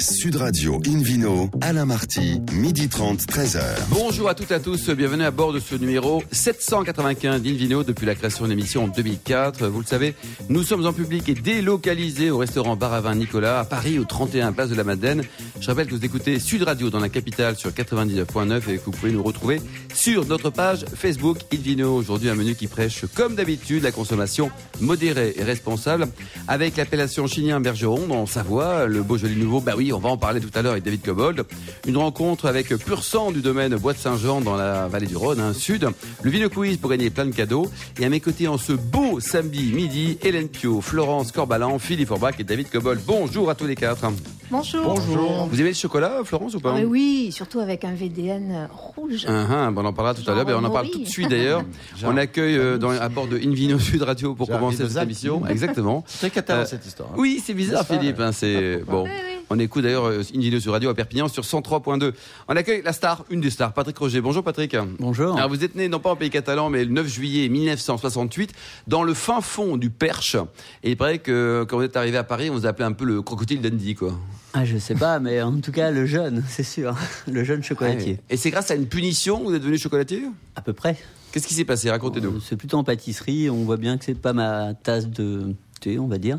Sud Radio Invino, Alain Marty, midi 30, 13h. Bonjour à toutes et à tous, bienvenue à bord de ce numéro 795 d'Invino depuis la création de l'émission en 2004. Vous le savez, nous sommes en public et délocalisés au restaurant Bar Vin Nicolas à Paris au 31 Place de la Madeleine. Je rappelle que vous écoutez Sud Radio dans la capitale sur 99.9 et que vous pouvez nous retrouver sur notre page Facebook Invino. Aujourd'hui un menu qui prêche comme d'habitude la consommation modérée et responsable avec l'appellation Chignin Bergeron dans Savoie, le beau joli nouveau. Bah oui, on va en parler tout à l'heure avec David Cobold. Une rencontre avec Pur Sang du domaine Bois de Saint-Jean dans la vallée du Rhône, hein, sud. Le Vino Quiz pour gagner plein de cadeaux. Et à mes côtés en ce beau samedi midi, Hélène Pio, Florence Corbalan, Philippe Forbach et David Cobold. Bonjour à tous les quatre. Bonjour. Bonjour. Vous aimez le chocolat, Florence, ou pas Ah Oui, surtout avec un VDN rouge. Uh -huh, bon, on en parlera tout à l'heure, on en parle tout de suite d'ailleurs. on accueille euh, dans, à bord de Invino Sud Radio pour commencer cette émission. Exactement. C'est très euh, cette histoire. Hein. Oui, c'est bizarre, Philippe. Hein, c'est bon. Oui, oui. On écoute d'ailleurs euh, Invino Sud Radio à Perpignan sur 103.2. On accueille la star, une des stars, Patrick Roger. Bonjour Patrick. Bonjour. Alors vous êtes né non pas en pays catalan, mais le 9 juillet 1968, dans le fin fond du Perche. Et il paraît que quand vous êtes arrivé à Paris, on vous appelait un peu le crocodile Dundee, quoi. Ah, je sais pas, mais en tout cas, le jeune, c'est sûr. Le jeune chocolatier. Et c'est grâce à une punition que vous êtes devenu chocolatier? À peu près. Qu'est-ce qui s'est passé? Racontez-nous. C'est plutôt en pâtisserie. On voit bien que c'est pas ma tasse de thé, on va dire.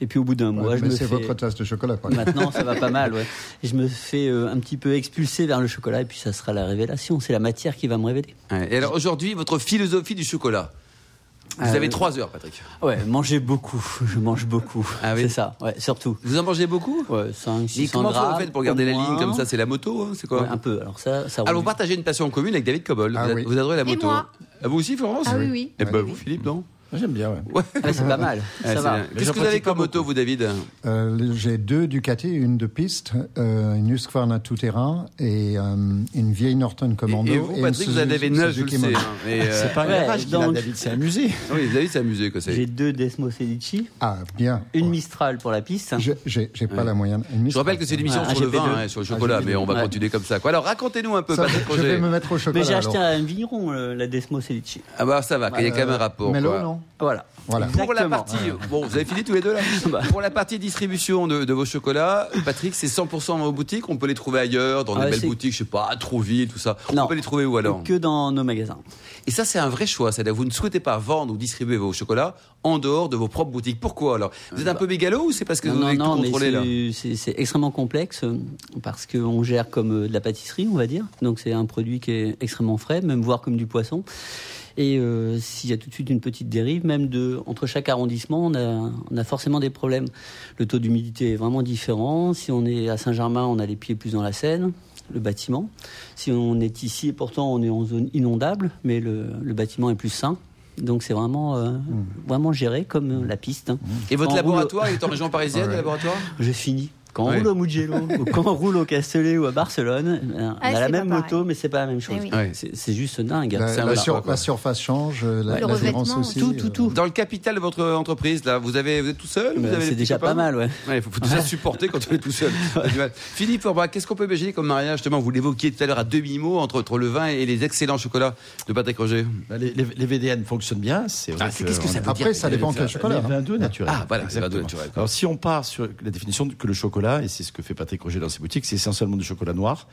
Et puis au bout d'un mois, je me c'est fais... votre tasse de chocolat. Quoi. Maintenant, ça va pas mal. Ouais. Et je me fais euh, un petit peu expulser vers le chocolat. Et puis ça sera la révélation. C'est la matière qui va me révéler. Ouais. Et alors aujourd'hui, votre philosophie du chocolat? Vous avez trois heures, Patrick. Ouais, manger beaucoup. Je mange beaucoup. Ah oui. C'est ça. Ouais, surtout. Vous en mangez beaucoup? Ouais, 5, 600 Et comment grammes, vous faites pour garder la ligne comme ça? C'est la moto, hein c'est quoi? Ouais, Un peu. Alors ça, ça. Alors vous partagez une passion en commune avec David Cobol. Ah vous, oui. vous adorez la Et moto. moi Ah, vous aussi, Florence? Ah oui, oui. Et ben vous, Philippe, non? J'aime bien, ouais. Ouais. Ouais, c'est pas mal. Ouais, ça va. c'est- Qu'est-ce que vous avez comme moto, vous, David? Euh, J'ai deux Ducati, une de piste, euh, une Husqvarna tout-terrain et euh, une vieille Norton Commando. Et, et vous, une Patrick, vous en avez neuf, je le sais. Hein. C'est pas un ouais, garage donc- David, c'est amusé. Oui, David s'est amusé, quoi. J'ai deux Desmo Sedici, Ah, bien. une Mistral pour la piste. J'ai- pas la moyenne. Une Je rappelle que c'est une émission Ah, sur le GP2. vin, hein, sur le chocolat, Ah, mais on va Ouais. continuer comme ça. Alors racontez-nous un peu, Patrick je vais me mettre au chocolat. Mais j'ai acheté un vigneron, la Desmo Sedici. Ah bah ça va, qu'il y a quand même un rapport. Mélo, Voilà. Voilà. Pour la partie, bon, vous avez fini tous les deux là. Pour la partie distribution de, de vos chocolats, Patrick, c'est 100% dans vos boutiques. On peut les trouver ailleurs, dans Ah des ouais, belles boutiques, je sais pas, à Trouville, tout ça. Non. On peut les trouver où alors? Que dans nos magasins. Et ça, c'est un vrai choix. C'est-à-dire, vous ne souhaitez pas vendre ou distribuer vos chocolats en dehors de vos propres boutiques. Pourquoi alors? Vous êtes un peu mégalo ou c'est parce que Non, vous avez non, tout contrôlé là? c'est- extrêmement complexe euh, parce qu'on gère comme euh, de la pâtisserie, on va dire. Donc c'est un produit qui est extrêmement frais, même voire comme du poisson. Et euh, s'il y a tout de suite une petite dérive, même de entre chaque arrondissement, on a, on a forcément des problèmes. Le taux d'humidité est vraiment différent. Si on est à Saint-Germain, on a les pieds plus dans la Seine, le bâtiment. Si on est ici, et pourtant on est en zone inondable, mais le, le bâtiment est plus sain. Donc c'est vraiment, euh, vraiment géré comme la piste. hein. Et votre En laboratoire, il est en région parisienne, le laboratoire? Je finis. Quand on Ouais. roule au Mugello, ou quand on roule au Castellet ou à Barcelone, euh, on Ah, a la même moto, pareil. mais c'est pas la même chose. Eh oui. Ouais. C'est juste dingue. La, la voilà, sur- la surface change, euh, la, revêtement, aussi. tout, tout, euh, tout. Dans le capital de votre entreprise, là, vous, avez, vous êtes tout seul Bah, des c'est déjà pas mal, ouais. Ouais, il faut, faut déjà supporter quand on est tout seul. Mal. Philippe qu'est-ce qu'on peut imaginer comme mariage? Justement, vous l'évoquiez tout à l'heure à demi-mot entre, entre le vin et les excellents chocolats de Patrick Roger. Bah, Les, les- les VDN fonctionnent bien. C'est Ah, qu'est-ce que on ça Après, ça dépend quel chocolat. Les hein. vins doux naturels. Ah, voilà, c'est vin doux Exactement. naturel. Alors, si on part sur la définition que le chocolat, et c'est ce que fait Patrick Roger dans ses boutiques, c'est essentiellement du chocolat noir.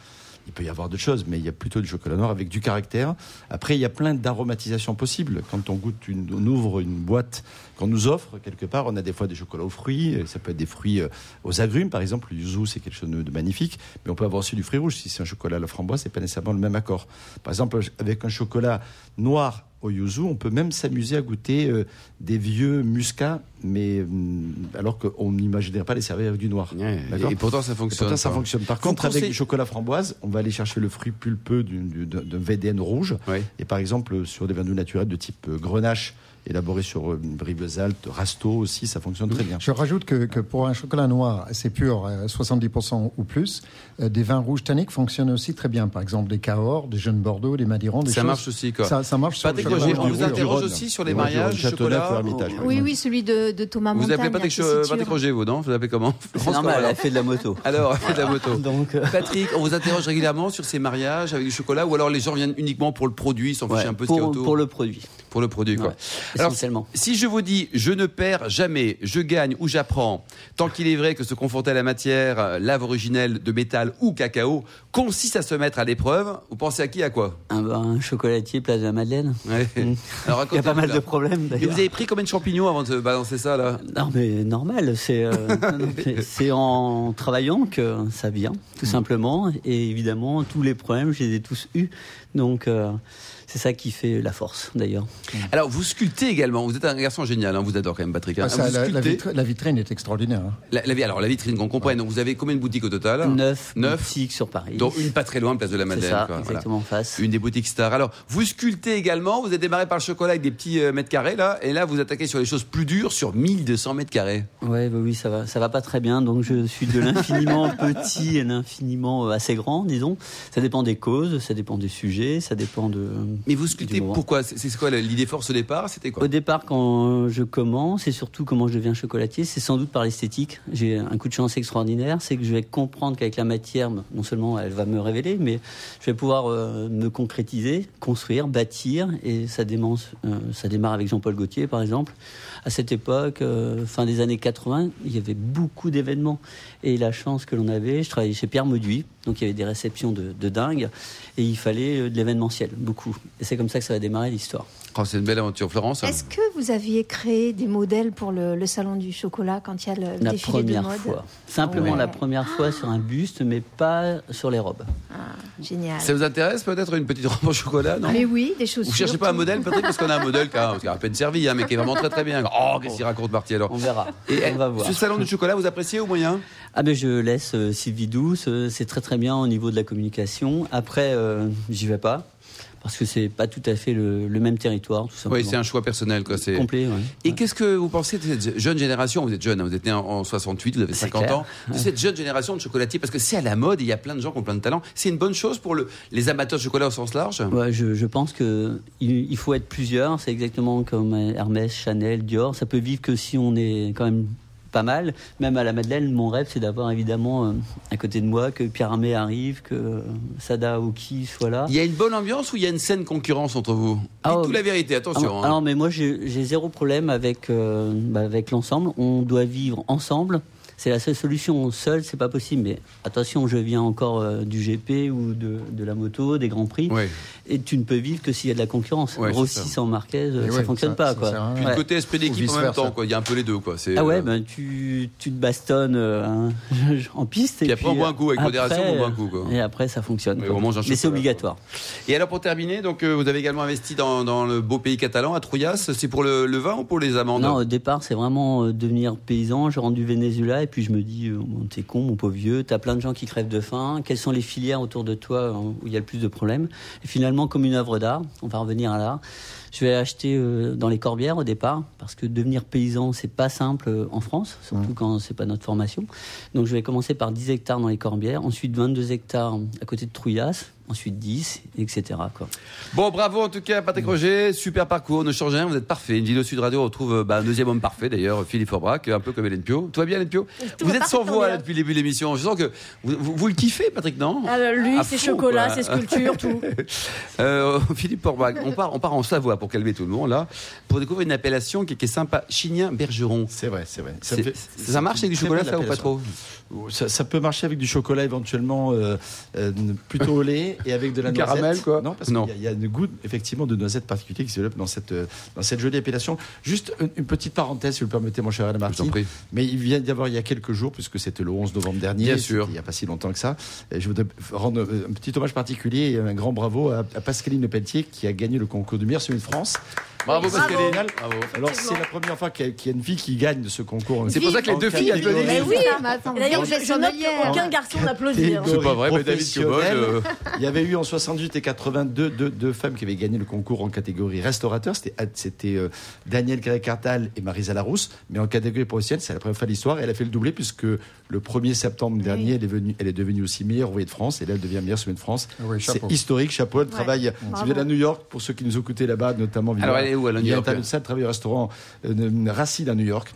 Il peut y avoir d'autres choses, mais il y a plutôt du chocolat noir avec du caractère. Après, il y a plein d'aromatisations possibles. Quand on goûte, on ouvre une boîte qu'on nous offre quelque part, on a des fois des chocolats aux fruits. Ça peut être des fruits euh, aux agrumes, par exemple. Le yuzu, c'est quelque chose de magnifique. Mais on peut avoir aussi du fruit rouge. Si c'est un chocolat à la framboise, c'est pas nécessairement le même accord. Par exemple, avec un chocolat noir au yuzu, on peut même s'amuser à goûter euh, des vieux muscats, mais hum, alors qu'on n'imaginerait pas les servir avec du noir. Ouais, et pourtant, ça Et fonctionne. pourtant, ça quoi. fonctionne. Par Vous contre, avec du chocolat framboise, on va aller chercher le fruit pulpeux du- du- d'un VDN rouge. Ouais. Et par exemple, sur des vins doux naturels de type euh, grenache, élaborés sur euh, Brivesaltes, Rasto aussi, ça fonctionne très bien. Je rajoute que, que pour un chocolat noir assez pur, euh, 70% ou plus, euh, des vins rouges tanniques fonctionnent aussi très bien. Par exemple, des Cahors, des jeunes Bordeaux, des Madirons, des Ça choses- marche aussi, quoi. Ça, ça marche sur le Patrick chocolat Roger, on vous du interroge Rhône. aussi sur les du mariages Châteauneuf chocolat Hermitage, Oui, oui, celui de, de Thomas Vous Montagne. appelez Patrick, c'est. Patrick Roger, vous, non? Vous l'appelez comment? C'est France normal, Corbalan. elle fait de la moto. Alors, elle fait de la moto. Donc, euh, Patrick, on vous interroge régulièrement sur ces mariages avec du chocolat ou alors les gens viennent uniquement pour le produit, s'en ouais, fichent un peu de ce qu'il y a pour, autour pour le produit. Pour le produit. Quoi. Ouais, Alors, essentiellement. si je vous dis je ne perds jamais, je gagne ou j'apprends, tant qu'il est vrai que se confronter à la matière, euh, lave originelle de métal ou cacao, consiste à se mettre à l'épreuve, vous pensez à qui, à quoi? Un, un chocolatier place de la Madeleine. Ouais. Mm. Alors, Il y a pas mal là. de problèmes Et d'ailleurs. vous avez pris combien de champignons avant de balancer ça là? Non mais normal, c'est euh, en travaillant que ça vient, tout Mm. simplement. Et évidemment, tous les problèmes, je les ai tous eus. Donc euh, c'est ça qui fait la force d'ailleurs. Alors vous sculptez également, vous êtes un garçon génial, hein, vous adore quand même Patrick. Ah, ça, Vous la, la sculptez. vitri- la vitrine est extraordinaire. hein. La, la- alors la vitrine qu'on comprenne, donc vous avez combien de boutiques au total Neuf, Neuf. boutiques sur Paris. Dont une pas très loin, place de la c'est Madeleine. ça, quoi, voilà. exactement en face. Une des boutiques stars. Alors, vous sculptez également, vous êtes démarré par le chocolat avec des petits euh, mètres carrés, là, et là, vous attaquez sur les choses plus dures, sur 1200 mètres carrés. Ouais, bah oui, ça va, ça va pas très bien. Donc je suis de l'infiniment petit et l'infiniment euh, assez grand, disons. Ça dépend des causes, ça dépend des sujets, ça dépend de. Mais vous sculptez pourquoi C'est quoi l'idée force au départ C'était quoi Au départ, quand je commence, et surtout comment je deviens chocolatier, c'est sans doute par l'esthétique. J'ai un coup de chance extraordinaire, c'est que je vais comprendre qu'avec la matière, non seulement elle va me révéler, mais je vais pouvoir euh, me concrétiser, construire, bâtir, et ça démarre, euh, ça démarre avec Jean-Paul Gaultier, par exemple. À cette époque, euh, fin des années 80, il y avait beaucoup d'événements. Et la chance que l'on avait, je travaillais chez Pierre Mauduit, donc il y avait des réceptions de, de dingue, et il fallait euh, de l'événementiel, beaucoup. Et c'est comme ça que ça va démarrer l'histoire. Oh, C'est une belle aventure, Florence. Est-ce que vous aviez créé des modèles pour le, le salon du chocolat quand il y a le La défilé de première mode fois. Simplement Ouais. la première fois sur un buste, mais pas sur les robes. Ah, Génial. Ça vous intéresse peut-être une petite robe au chocolat non? Mais oui, des chaussures. Vous cherchez pas un modèle, Patrick Parce qu'on a un modèle qui a, qui a à peine servi, hein, mais qui est vraiment très très bien. Oh, qu'est-ce qu'il raconte, Marty alors On verra. Et on va voir. ce salon du chocolat, vous appréciez au moyen? Ah ben je laisse euh, Sylvie Douce, euh, c'est très très bien au niveau de la communication. Après, euh, j'y vais pas parce que c'est pas tout à fait le, le même territoire, tout simplement. Oui, c'est un choix personnel. Quoi. c'est- complet. ouais. Et Ouais. qu'est-ce que vous pensez de cette jeune génération? Vous êtes jeune, hein, vous êtes né en, en 68, vous avez C'est 50 clair. ans. De cette jeune génération de chocolatiers, parce que c'est à la mode il y a plein de gens qui ont plein de talent. C'est une bonne chose pour le, les amateurs de chocolat au sens large? Je, je pense que il, il faut être plusieurs. C'est exactement comme Hermès, Chanel, Dior. Ça peut vivre que si on est quand même pas mal. Même à la Madeleine, mon rêve, c'est d'avoir évidemment euh, à côté de moi que Pierre Hermé arrive, que euh, Sada Aoki soit là. Il y a une bonne ambiance ou il y a une saine concurrence entre vous? Ah, Dites oh, tout la vérité, attention. Alors, hein. alors, mais moi, j'ai j'ai zéro problème avec, euh, bah, avec l'ensemble. On doit vivre ensemble. C'est la seule solution. Seul, c'est pas possible. Mais attention, je viens encore euh, du GP ou de, de la moto, des grands prix. Ouais. Et tu ne peux vivre que s'il y a de la concurrence. Ouais, Rossi ça. sans Marquez, Et ça ouais, fonctionne ça- pas. ça quoi. rien. Puis Ouais. le côté esprit d'équipe en même temps, quoi. Il y a un peu les deux, quoi. Ah ouais, euh, ben tu, tu te bastonnes euh, hein, en piste. Puis et après, on boit un coup, avec modération, on boit un coup, quoi. Et après, ça fonctionne. Mais c'est obligatoire. Et alors pour terminer, donc euh, vous avez également investi dans, dans le beau pays catalan, à Trouillas. C'est pour le, le vin ou pour les amandes? Non, au départ, c'est vraiment devenir paysan. Je rentre du Venezuela et puis je me dis, euh, t'es con, mon pauvre vieux, t'as plein de gens qui crèvent de faim. Quelles sont les filières autour de toi euh, où il y a le plus de problèmes? Et finalement, comme une œuvre d'art, on va revenir à l'art. Je vais acheter euh, dans les corbières au départ parce que devenir paysan, c'est pas simple en France, surtout quand c'est pas notre formation. Donc je vais commencer par 10 hectares dans les corbières, ensuite 22 hectares à côté de Trouillas, ensuite 10, etc. Quoi. Bon, bravo en tout cas, Patrick Roger. Super parcours, ne changez rien, vous êtes parfait. Une vidéo Sud Radio retrouve euh, bah, un deuxième homme parfait d'ailleurs, Philippe Aubrac, un peu comme Hélène Pio. Tout va bien, Hélène Pio Tout Vous êtes sans voix là, depuis le début de l'émission. Je sens que vous, vous- vous le kiffez, Patrick, non? Alors, lui, À c'est fond, chocolat, quoi. c'est sculpture, tout. Euh, Philippe Aubrac, on part, on part en Savoie pour calmer tout le monde là, pour découvrir une appellation qui, qui est sympa, Chignin Bergeron. C'est vrai, c'est vrai. Fait- ça marche avec du chocolat, ça ou pas trop? Ça, ça peut marcher avec du chocolat éventuellement euh, euh, plutôt au lait et avec de la Du noisette. caramel, quoi Non, parce qu'il y a, il y a un goût effectivement de noisette particulier qui se développe dans cette, euh, dans cette jolie appellation. Juste une, une petite parenthèse, si vous le permettez, mon cher Alain prie. Mais il vient d'y avoir il y a quelques jours, puisque c'était le 11 novembre dernier. Bien sûr. Il n'y a pas si longtemps que ça. Et je voudrais rendre un petit hommage particulier et un grand bravo à, à Pascaline Lepelletier qui a gagné le concours de meilleure Semaine de France. Bravo. Pascaline. Bravo. Alors c'est la première fois qu'il y, a- une fille qui gagne de ce concours. C'est pour ça que les deux filles applaudissent. Mais oui. D'ailleurs, je, je note qu'aucun garçon n'applaudit. hein. C'est pas vrai, mais David. Cobol, euh, Il y avait eu en 68 et 82 deux, deux femmes qui avaient gagné le concours en catégorie restaurateur. C'était, c'était euh, Daniel Cartal et Marisa Larousse. Mais en catégorie professionnelle, c'est la première fois de l'histoire. Elle a fait le doublé puisque le 1er septembre dernier, elle, est venue, elle est devenue aussi meilleure envoyée de France. Et là, elle devient meilleure semaine de France. Ah oui, c'est historique. Chapeau. Elle travaille. Si vous êtes à New York, pour ceux qui nous ont écoutés là-bas, notamment Alors, elle est où, elle, elle travaille au restaurant euh, Racine à New York.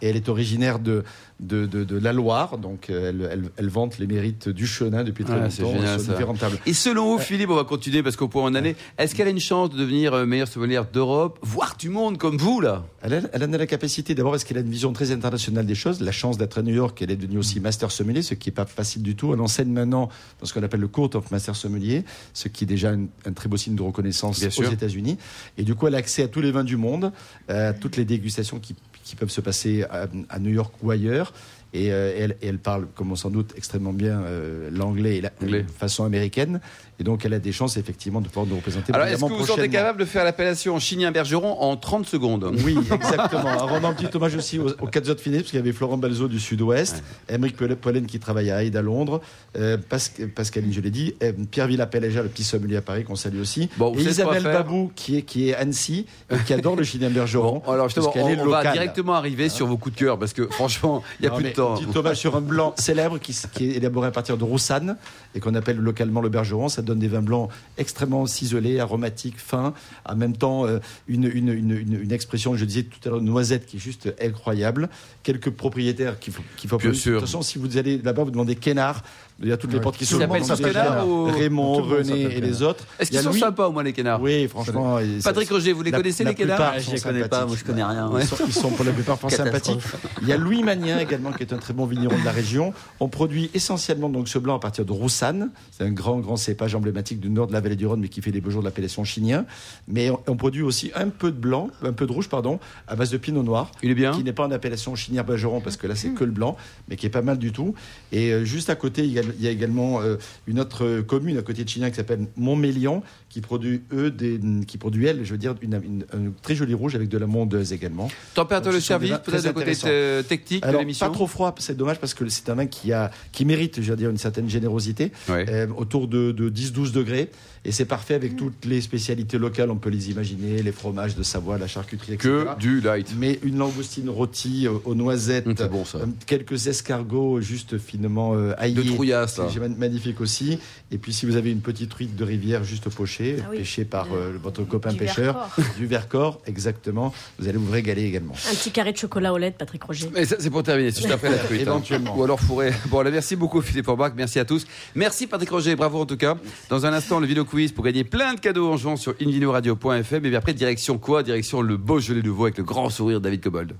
Et elle est originaire de, de, de, de la Loire, donc euh, elle, elle, elle vante les mérites du chenin depuis très Ah, c'est longtemps génial, ça. Et selon vous, Philippe, on va continuer parce qu'au point en année, est-ce qu'elle a une chance de devenir euh, meilleure sommelière d'Europe, voire du monde comme vous là? Elle a, elle en a la capacité, d'abord, est-ce qu'elle a une vision très internationale des choses La chance d'être à New York, elle est devenue aussi master sommelier, ce qui n'est pas facile du tout. Elle enseigne maintenant dans ce qu'on appelle le Court of Master Sommelier, ce qui est déjà un, un très beau signe de reconnaissance Bien aux. États-Unis. Et du coup, elle a accès à tous les vins du monde, à toutes les dégustations qui, qui peuvent se passer à, à New York ou ailleurs. Oui. Et, euh, elle, et elle parle, comme on s'en doute, extrêmement bien euh, l'anglais et la Anglais. façon américaine. Et donc, elle a des chances, effectivement, de pouvoir nous représenter. Alors, est-ce que vous prochainement. capable de faire l'appellation Chignin-Bergeron en 30 secondes? Oui, exactement. Un rendant un petit hommage aussi aux, aux quatre autres finalistes, parce qu'il y avait Florent Balzo du Sud-Ouest, Émeric Poel- Pollen qui travaille à Aide à Londres, euh, Pasc- Pascaline, je l'ai dit, euh, Pierre Villapelleja, le petit sommelier à Paris, qu'on salue aussi, Bon, et Isabelle Babou, qui est, qui est Annecy, et qui adore le Chilien Bergeron. Bon, alors justement, on, on va directement arriver sur vos coups de cœur parce que franchement, il n'y a Non, plus de Petit hommage sur un blanc célèbre qui, qui est élaboré à partir de Roussanne et qu'on appelle localement le Bergeron. Ça donne des vins blancs extrêmement ciselés, aromatiques, fins. En même temps, euh, une, une, une, une- une expression, je disais tout à l'heure, noisette qui est juste incroyable. Quelques propriétaires qu'il faut, qu'il faut Bien sûr. De toute façon, si vous allez là-bas, vous demandez Kénard. Il y a toutes les Ouais. portes qui sont le s'appelle monde tous s'appelle Kénard Kénard. ou- Raymond, René et les autres. Est-ce qu'ils a sont Louis- sympas au moins les Kénards Oui, franchement. Patrick Roger, vous les la- connaissez la les Kénards je les connais pas, moi je connais rien. ils, sont, ils sont pour la plupart sympathiques. Il y a Louis Magnin également, qui est un très bon vigneron de la région. On produit essentiellement donc ce blanc à partir de Roussanne. C'est un grand, grand cépage emblématique du nord de la vallée du Rhône, mais qui fait les beaux jours de l'appellation chignin. Mais on, on produit aussi un peu de blanc, un peu de rouge, pardon, à base de pinot noir. Il est bien Qui n'est pas en appellation chinière bergeron parce que là c'est que le blanc, mais qui est pas mal du tout. Et euh, juste à côté, il y a, il y a également euh, une autre euh, commune à côté de Chignin qui s'appelle Montmélian, qui produit eux, des, qui produit elle, je veux dire, une, une- un très joli rouge avec de la mondeuse également. Température de service, peut-être le côté euh, technique de Alors, l'émission pas trop froid, c'est dommage parce que c'est un vin qui, a, qui mérite, je veux dire, une certaine générosité, Ouais. euh, autour de, de 10-12 degrés. Et c'est parfait avec toutes les spécialités locales, on peut les imaginer, les fromages de Savoie, la charcuterie, etc. Que du light. Mais une langoustine rôtie euh, aux noisettes, c'est bon, ça. quelques escargots juste finement euh, De aillés. trouillasse. C'est ma- magnifique aussi. Et puis si vous avez une petite truite de rivière juste pochée, Ah oui. pêchée par euh, votre copain Du pêcheur, Vercors. du Vercors, exactement, vous allez vous régaler également. Un petit carré de chocolat au lait de Patrick Roger. Mais ça, c'est pour terminer, c'est juste après la truite. hein. Éventuellement. Ou alors fourré. Bon, là, merci beaucoup Philippe Orbach, merci à tous. Merci Patrick Roger, bravo en tout cas. Dans un instant, le vidéo quiz pour gagner plein de cadeaux en jouant sur invinoradio.fm. Et puis après, direction quoi? Direction le Beaujolais Nouveau avec le grand sourire de David Cobold.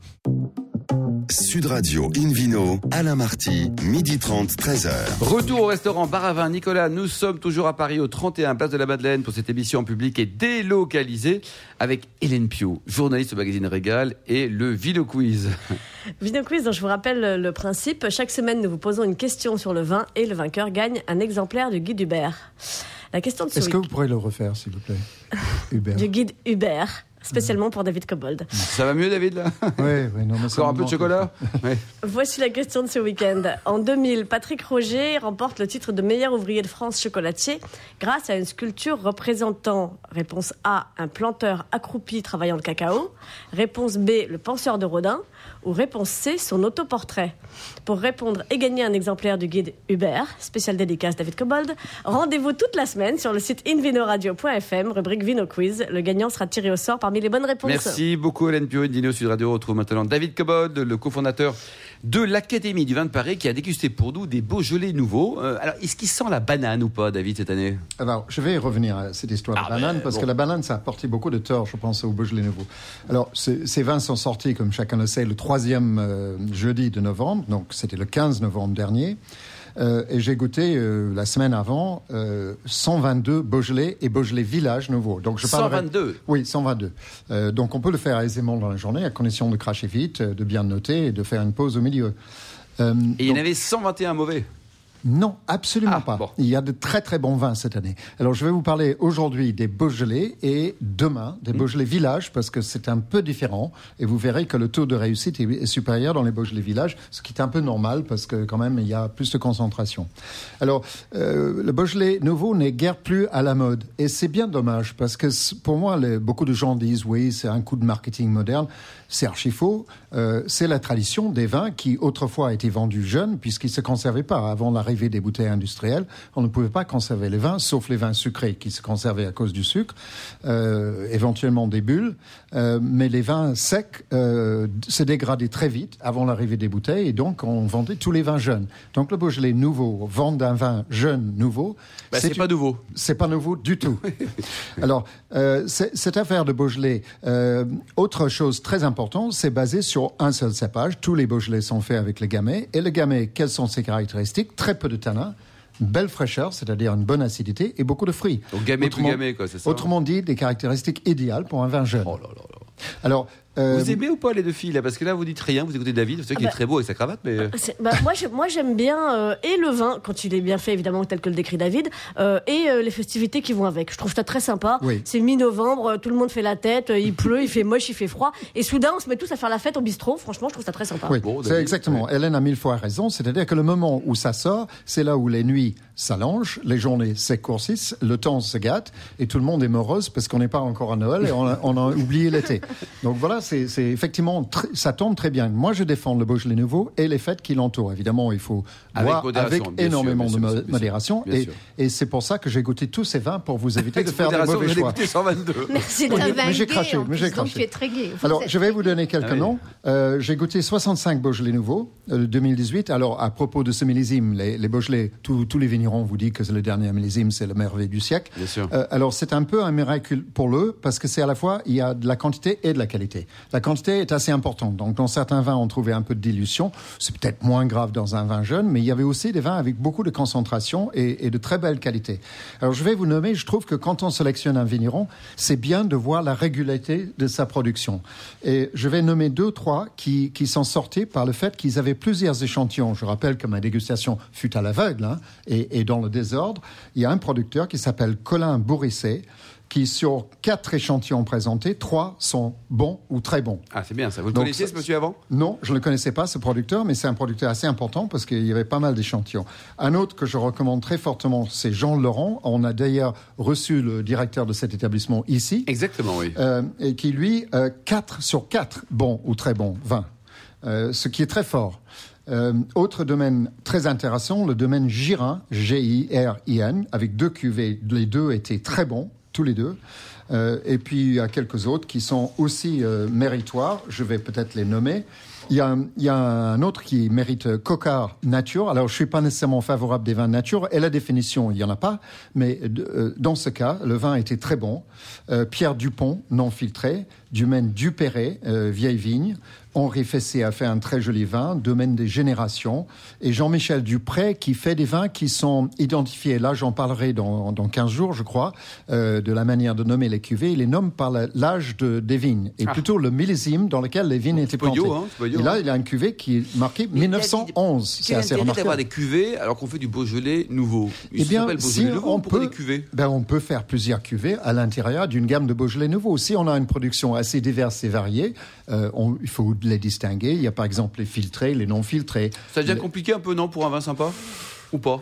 Sud Radio Invino, Alain Marty, midi 30, 13h. Retour au restaurant Bar à Vin Nicolas. Nous sommes toujours à Paris au 31 Place de la Madeleine pour cette émission en public et délocalisée avec Hélène Pio, journaliste au magazine Régal et le Vidéo Quiz. Vidéo quiz dont je vous rappelle le principe. Chaque semaine, nous vous posons une question sur le vin et le vainqueur gagne un exemplaire du guide Hubert. La question de ce Est-ce que vous pourrez le refaire, s'il vous plaît? Hubert. du guide Hubert, spécialement pour David Cobold. Ça va mieux David là? Oui, oui, non, mais ça Encore un peu de chocolat? Ouais. Voici la question de ce week-end. En 2000, Patrick Roger remporte le titre de meilleur ouvrier de France chocolatier grâce à une sculpture représentant, réponse A, un planteur accroupi travaillant le cacao, réponse B, le penseur de Rodin, ou réponse C, son autoportrait. Pour répondre et gagner un exemplaire du guide Hubert, spécial dédicace David Cobold, rendez-vous toute la semaine sur le site invinoradio.fm, rubrique Vino Quiz. Le gagnant sera tiré au sort parmi les bonnes réponses. Merci beaucoup Hélène Pio. Dino Sud Radio retrouve maintenant David Cobold, le cofondateur de l'Académie du vin de Paris qui a dégusté pour nous des Beaujolais nouveaux. Euh, alors, est-ce qu'il sent la banane ou pas, David, cette année? Alors, je vais revenir à cette histoire Ah, de banane, ben, parce bon. que la banane, ça a apporté beaucoup de tort, je pense, au Beaujolais Nouveau. Alors, ce- ces vins sont sortis, comme chacun le sait, le troisième euh, jeudi de novembre, donc c'était le 15 novembre dernier. Euh, et j'ai goûté euh, la semaine avant euh, 122 Beaujolais et Beaujolais Village nouveaux. Donc je parlerai- 122. Oui, 122. Euh, donc on peut le faire aisément dans la journée, à condition de cracher vite, euh, de bien noter et de faire une pause au milieu. Euh, Et il y en avait 121 mauvais. Non, absolument Ah, pas. bon. Il y a de très très bons vins cette année. Alors je vais vous parler aujourd'hui des Beaujolais et demain des Beaujolais Village parce que c'est un peu différent et vous verrez que le taux de réussite est, supérieur dans les Beaujolais Village, ce qui est un peu normal parce que quand même il y a plus de concentration. Alors euh, le Beaujolais nouveau n'est guère plus à la mode et c'est bien dommage parce que pour moi les- beaucoup de gens disent oui c'est un coup de marketing moderne. C'est archi faux. Euh, c'est la tradition des vins qui autrefois étaient vendus jeunes puisqu'ils se conservaient pas avant la l'arrivée des bouteilles industrielles, on ne pouvait pas conserver les vins, sauf les vins sucrés qui se conservaient à cause du sucre, euh, éventuellement des bulles, euh, mais les vins secs euh, se dégradaient très vite avant l'arrivée des bouteilles, et donc on vendait tous les vins jeunes. Donc le Beaujolais nouveau, vendre un vin jeune nouveau, Bah, c'est pas nouveau. c'est pas nouveau du tout. Alors, euh, cette affaire de Beaujolais, euh, autre chose très importante, c'est basé sur un seul cépage. Tous les Beaujolais sont faits avec le gamay. Et le gamay, quelles sont ses caractéristiques? Très peu de tanin, une belle fraîcheur, c'est-à-dire une bonne acidité, et beaucoup de fruits. Donc gamay plus Autrement- gamay, quoi, c'est ça Autrement dit, des caractéristiques idéales pour un vin jeune. Oh là là là. Alors, euh, Vous aimez ou pas les deux filles là? Parce que là vous dites rien, vous écoutez David, c'est vrai qu'il bah- est très beau avec sa cravate, mais euh, C'est- bah, moi, moi, j'aime bien euh, et le vin quand il est bien fait, évidemment, tel que le décrit David, euh, et euh, les festivités qui vont avec. Je trouve ça très sympa. Oui. C'est mi-novembre, tout le monde fait la tête, il pleut, il fait moche, il fait froid, et soudain, on se met tous à faire la fête au bistrot. Franchement, je trouve ça très sympa. Oui, Bon, c'est exactement. Hélène a mille fois raison. C'est-à-dire que le moment où ça sort, c'est là où les nuits s'allongent, les journées s'écourcissent, le temps se gâte et tout le monde est morose parce qu'on n'est pas encore à Noël et on a, on a oublié l'été. Donc voilà, c'est c'est effectivement, tr- ça tombe très bien. Moi, je défends le Beaujolais nouveau et les fêtes qui l'entourent. Évidemment, il faut Avec boire avec sûr, énormément bien de bien mo- sûr, bien modération. sûr. Et, et c'est pour ça que j'ai goûté tous ces vins pour vous éviter de faire des mauvais choix. écouter 122. Merci, Oui, mais j'ai craché, mais j'ai donc craché. tu es très. Vous Alors, je vais vous donner quelques Ah oui. noms. Euh, j'ai goûté 65 Beaujolais nouveaux, euh, 2018. Alors, à propos de ce millésime, les, les Beaujolais, tous tous les vignerons vous disent que le dernier millésime, c'est le merveille du siècle. Bien sûr. Euh, alors, c'est un peu un miracle pour eux, parce que c'est à la fois, il y a de la quantité et de la qualité. La quantité est assez importante. Donc, dans certains vins, on trouvait un peu de dilution. C'est peut-être moins grave dans un vin jeune, mais il y avait aussi des vins avec beaucoup de concentration et, et de très belle qualité. Alors, je vais vous nommer, je trouve que quand on sélectionne un vigneron, c'est bien de voir la régularité de sa production. Et je vais nommer deux, trois qui, qui sont sortis par le fait qu'ils avaient plusieurs échantillons. Je rappelle que ma dégustation fut à l'aveugle hein, et, et dans le désordre. Il y a un producteur qui s'appelle Colin Bourrisset qui, sur quatre échantillons présentés, trois sont bons ou très bons. Ah c'est bien ça. Vous le Donc, connaissiez ce monsieur avant? Non, je ne le connaissais pas, ce producteur, mais c'est un producteur assez important parce qu'il y avait pas mal d'échantillons. Un autre que je recommande très fortement, c'est Jean Laurent. On a d'ailleurs reçu le directeur de cet établissement ici, Exactement, oui. euh, et qui, lui, euh, 4 sur 4 bons ou très bons vins, Euh, ce qui est très fort. Euh, autre domaine très intéressant, le domaine Girin, G-I-R-I-N, avec deux cuvées. Les deux étaient très bons, tous les deux. Euh, et puis il y a quelques autres qui sont aussi euh, méritoires. Je vais peut-être les nommer. Il y, a, un- autre qui mérite Cocard Nature. Alors, je suis pas nécessairement favorable des vins nature. Et la définition, il y en a pas. Mais dans ce cas, le vin était très bon. Pierre Dupont, non filtré. Dumaine Dupéré, euh, vieille vigne. Henri Fessé a fait un très joli vin, domaine des générations. Et Jean-Michel Dupré qui fait des vins qui sont identifiés. Là, j'en parlerai dans, dans 15 jours, je crois, euh, de la manière de nommer les cuvées. Il les nomme par l'âge de, des vignes. Et Ah. plutôt le millésime dans lequel les vignes étaient plantées. hein, Et là, hein. il a une cuvée qui est marquée Mais 1911. C'est Quel assez intérêt d'avoir remarquable. des cuvées alors qu'on fait du Beaujolais nouveau Il Eh se bien, si nouveau on peut, des cuvées. ben, on peut faire plusieurs cuvées à l'intérieur d'une gamme de Beaujolais nouveaux. Si on a une production assez diverse et variée, euh, on- il faut les distinguer. Il y a par exemple les filtrés, les non filtrés. Ça devient Le- compliqué un peu, non, pour un vin sympa Ou pas?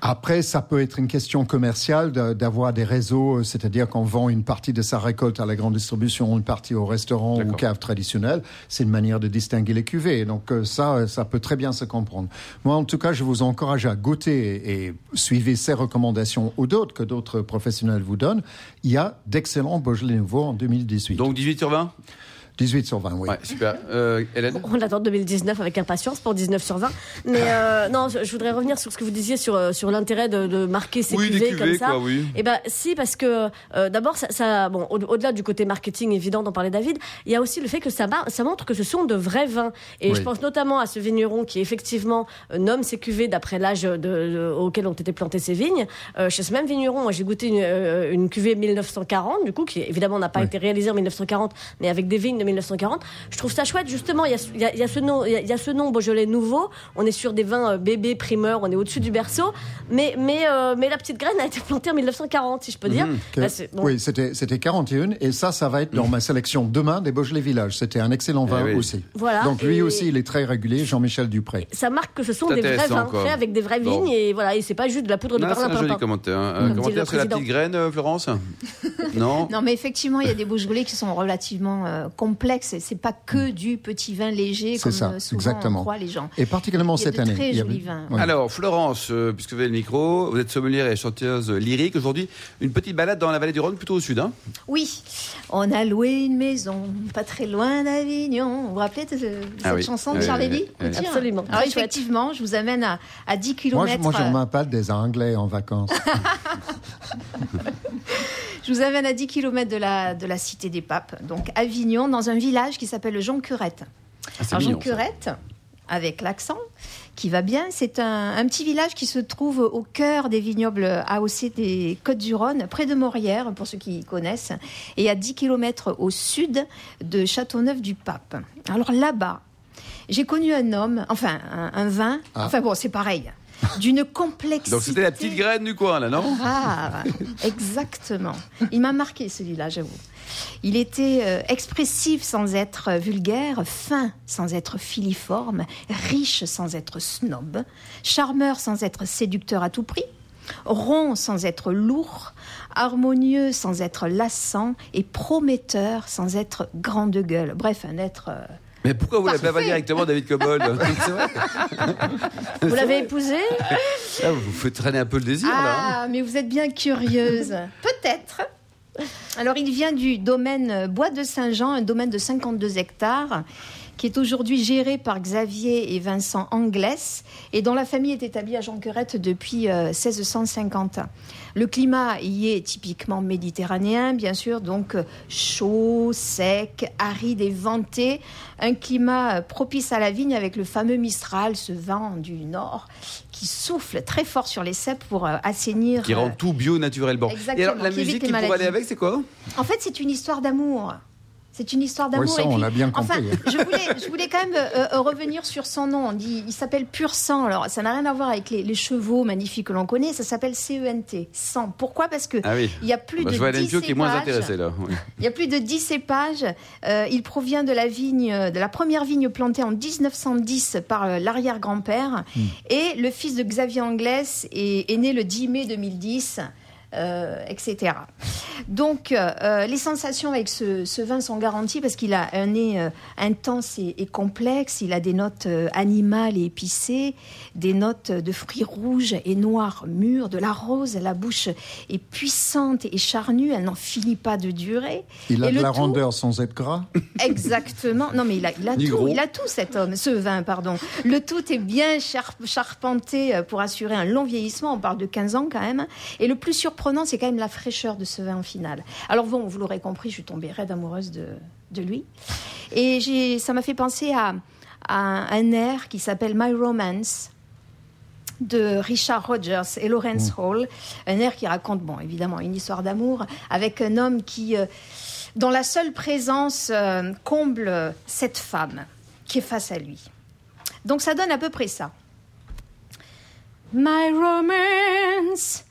Après, ça peut être une question commerciale de- d'avoir des réseaux, euh, c'est-à-dire qu'on vend une partie de sa récolte à la grande distribution, une partie au restaurant ou cave traditionnelle. C'est une manière de distinguer les cuvées. Donc euh, ça, euh, ça peut très bien se comprendre. Moi, en tout cas, je vous encourage à goûter et, et suivez ces recommandations ou d'autres que d'autres professionnels vous donnent. Il y a d'excellents Beaujolais nouveaux en 2018. Donc 18 sur 20 18 sur 20, oui. Ouais, super. Euh, Hélène On attend 2019 avec impatience pour 19 sur 20. Mais euh, non, je, je voudrais revenir sur ce que vous disiez sur, euh, sur l'intérêt de, de marquer ces Oui, des cuvées, cuvées, comme ça. quoi, oui. Eh ben si, parce que euh, d'abord, ça, ça- bon, au- au-delà du côté marketing évident dont parlait David, il y a aussi le fait que ça, ça montre que ce sont de vrais vins. Et Oui. je pense notamment à ce vigneron qui effectivement euh, nomme ses cuvées d'après l'âge de- de- auquel ont été plantées ses vignes. Euh, chez ce même vigneron, moi j'ai goûté une, euh, une cuvée 1940, du coup, qui évidemment n'a pas Oui. été réalisée en 1940, mais avec des vignes de 1940. Je trouve ça chouette, justement. Il y a, ce- il y a- il y a ce nom, il y a- il y a ce nom Beaujolais nouveau. On est sur des vins euh, bébés, primeurs, on est au-dessus du berceau. Mais, mais, euh, mais la petite graine a été plantée en 1940, si je peux dire. Que- Bah, bon. Oui, c'était c'était 41 et ça, ça va être dans ma sélection demain des Beaujolais Village. C'était un excellent vin Eh oui. aussi. Voilà, Donc lui et- aussi, il est très régulier, Jean-Michel Dupré. Ça marque que ce sont des vrais vins faits avec des vraies Bon. vignes et voilà, et c'est pas juste de la poudre de Non, c'est un joli commentaire. Dit commentaire sur la petite graine, euh, Florence? Non? Non, mais effectivement, il y a des Beaujolais qui sont relativement euh, com- complexe. C'est pas que du petit vin léger C'est comme ça, euh, souvent exactement. croient les gens. Et particulièrement Il y a cette de année. très il y jolis avait- vins. Ouais. Alors, Florence, euh, puisque vous avez le micro, vous êtes sommelière et chanteuse lyrique. Aujourd'hui, une petite balade dans la vallée du Rhône, plutôt au sud. Hein Oui, on a loué une maison pas très loin d'Avignon. Vous vous rappelez de, de cette Ah oui. chanson de Oui, Charles oui. Absolument. Alors effectivement, je vous amène à, à 10 Moi, km. je, moi, je m'appelle des Anglais en vacances. Je vous amène à 10 km de la, de la cité des papes, donc Avignon, dans un village qui s'appelle le Jonquerette. Ah, Alors mignon, ça. Jonquerette, avec l'accent qui va bien, c'est un, un petit village qui se trouve au cœur des vignobles AOC des Côtes-du-Rhône, près de Morières, pour ceux qui connaissent, et à 10 km au sud de Châteauneuf-du-Pape. Alors là-bas, j'ai connu un homme, enfin un, un vin, Ah. enfin bon, c'est pareil, d'une complexité. Donc, c'était la petite graine du coin, là, non? Rare. Exactement. Il m'a marqué celui-là, j'avoue. Il était euh, expressif sans être vulgaire, fin sans être filiforme, riche sans être snob, charmeur sans être séducteur à tout prix, rond sans être lourd, harmonieux sans être lassant et prometteur sans être grand de gueule. Bref, un être... euh, Mais pourquoi vous l'appelez pas Parfait. directement David Cobold Vous l'avez épousé Ah, Vous faites traîner un peu le désir, là. hein Ah, mais vous êtes bien curieuse. Peut-être. Alors, il vient du domaine Bois de Saint-Jean, un domaine de 52 hectares, qui est aujourd'hui géré par Xavier et Vincent Anglès, et dont la famille est établie à Jonquerette depuis euh, 1650. Le climat y est typiquement méditerranéen, bien sûr, donc euh, chaud, sec, aride et venté. Un climat euh, propice à la vigne avec le fameux Mistral, ce vent du nord, qui souffle très fort sur les cèpes pour euh, assainir. Qui rend tout bio, naturel. Bon. Exactement, Et alors, la qui musique les qui pourrait aller avec, c'est quoi? En fait, c'est une histoire d'amour. C'est une histoire d'amour. Oui, on l'a bien Enfin, compris. hein. je voulais, je voulais quand même euh, euh, revenir sur son nom. On dit, il s'appelle Pur Sang. Alors, ça n'a rien à voir avec les, les chevaux magnifiques que l'on connaît. Ça s'appelle CENT, sang. Pourquoi? Parce que Ah oui. il y a plus Bah, de je vois Hélène 10 Pio qui est moins cépages. intéressée, là. Oui. Il y a plus de 10 cépages. Euh, il provient de la vigne, de la première vigne plantée en 1910 par euh, l'arrière-grand-père. Hmm. Et le fils de Xavier Anglès est, est né le 10 mai 2010. Euh, etc. Donc, euh, euh, les sensations avec ce, ce vin sont garanties parce qu'il a un nez euh, intense et, et complexe. Il a des notes animales et épicées, des notes de fruits rouges et noirs mûrs, de la rose. La bouche est puissante et charnue. Elle n'en finit pas de durer. Il a Et de la tout- rondeur sans être gras. Exactement. Non, mais il a, il a Ni tout. gros. Il a tout cet homme, ce vin, pardon. Le tout est bien char- charpenté pour assurer un long vieillissement. On parle de 15 ans quand même. Et le plus surprenant, c'est quand même la fraîcheur de ce vin au final. Alors bon, vous l'aurez compris, je suis tombée raide amoureuse de, de lui. Et ça m'a fait penser à, à un air qui s'appelle My Romance de Richard Rogers et Lawrence Hall, un air qui raconte, bon, évidemment, une histoire d'amour avec un homme qui, euh, dont la seule présence euh, comble cette femme qui est face à lui. Donc ça donne à peu près ça. My romance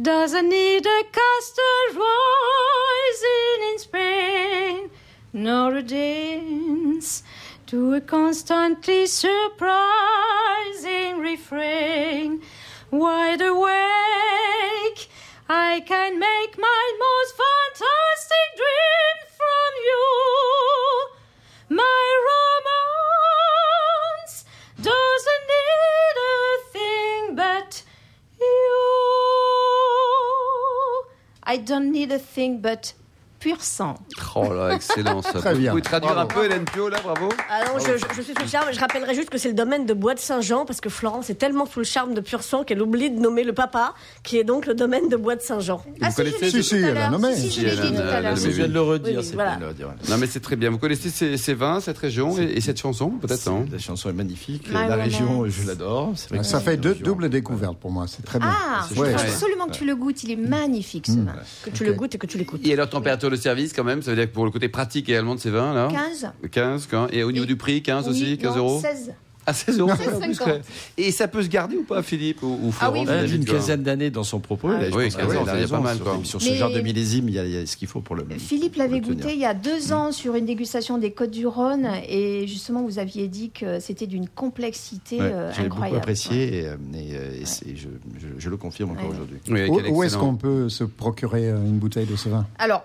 doesn't need a castle rising in Spain, nor a dance to a constantly surprising refrain. Wide awake, I can make my most I don't need a thing but pur sang. Oh là, excellent ça. Très bien. Vous pouvez traduire Bravo. un peu Hélène Pio là, bravo Ah non, je, je- je suis sous le charme. Je rappellerai juste que c'est le domaine de Bois de Saint-Jean, parce que Florence est tellement sous le charme de pur sang qu'elle oublie de nommer le papa, qui est donc le domaine de Bois de Saint-Jean. Vous connaissez je l'ai Si, si, elle a nommé. Si, si, Si, je l'ai dit tout à l'heure. Je viens de le redire, Oui, c'est voilà. bien de le redire. Non mais c'est très bien. Vous connaissez ces, ces vins, cette région et, et cette chanson peut-être non La chanson est magnifique. My la région, je l'adore. Ça fait deux doubles découvertes pour moi. C'est très bien. Ah, faut chouette. absolument que tu le goûtes. Il est magnifique ce vin. Que tu le goûtes et que tu l'écoutes. Et alors température de service quand même, ça veut dire que pour le côté pratique également de ces vins là 15 15 quand Et au niveau Et- du prix, 15 aussi, Oui, 15 non, euros 16. Ah 16 euros 16,50. en plus, quand même. Et ça peut se garder ou pas Philippe ou, ou Ah oui, a une quinzaine d'années dans son propos. Ah là, oui, pense que 15 ouais, ans, elle a ça y raison. pas mal, Sur- quoi. Sur ce Mais- genre de millésime, il y a, il y a ce qu'il faut pour le. Philippe l'avait goûté il y a deux ans sur une dégustation des Côtes du Rhône et justement vous aviez dit que c'était d'une complexité Ouais, euh, J'ai beaucoup incroyable. apprécié et, euh, et, euh, et je, je- je le confirme encore Ouais. aujourd'hui. Oui, Où, est-ce qu'on peut se procurer euh, une bouteille de ce vin? Alors,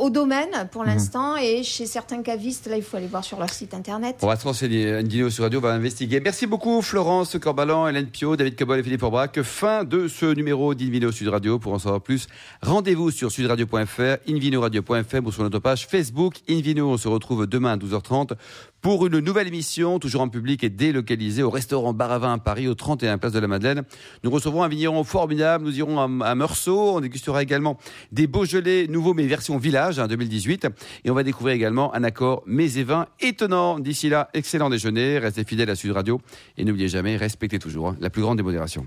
au domaine pour Mhm. l'instant et chez certains cavistes, là, il faut aller voir sur leur site internet. On va se renseigner. Indino sur Radio va investiguer. Merci beaucoup Florence Corbalan, Hélène Pio, David Cobol et Philippe Orbrac. Fin de ce numéro d'Invino Sud Radio. Pour en savoir plus, rendez-vous sur sudradio.fr, invinoradio.fm ou sur notre page Facebook Invino. On se retrouve demain à 12h30 pour une nouvelle émission, toujours en public et délocalisée au restaurant Baravin à Paris, au 31 Place de la Madeleine. Nous recevrons un vigneron formidable. Nous irons à, à Meursault. On dégustera également des Beaujolais nouveaux, mais version village, hein, 2018. Et on va découvrir également un accord mets et étonnant. D'ici là, excellent déjeuner. Restez fidèles à Sud Radio. Et n'oubliez jamais, respectez toujours hein, la plus grande des modérations.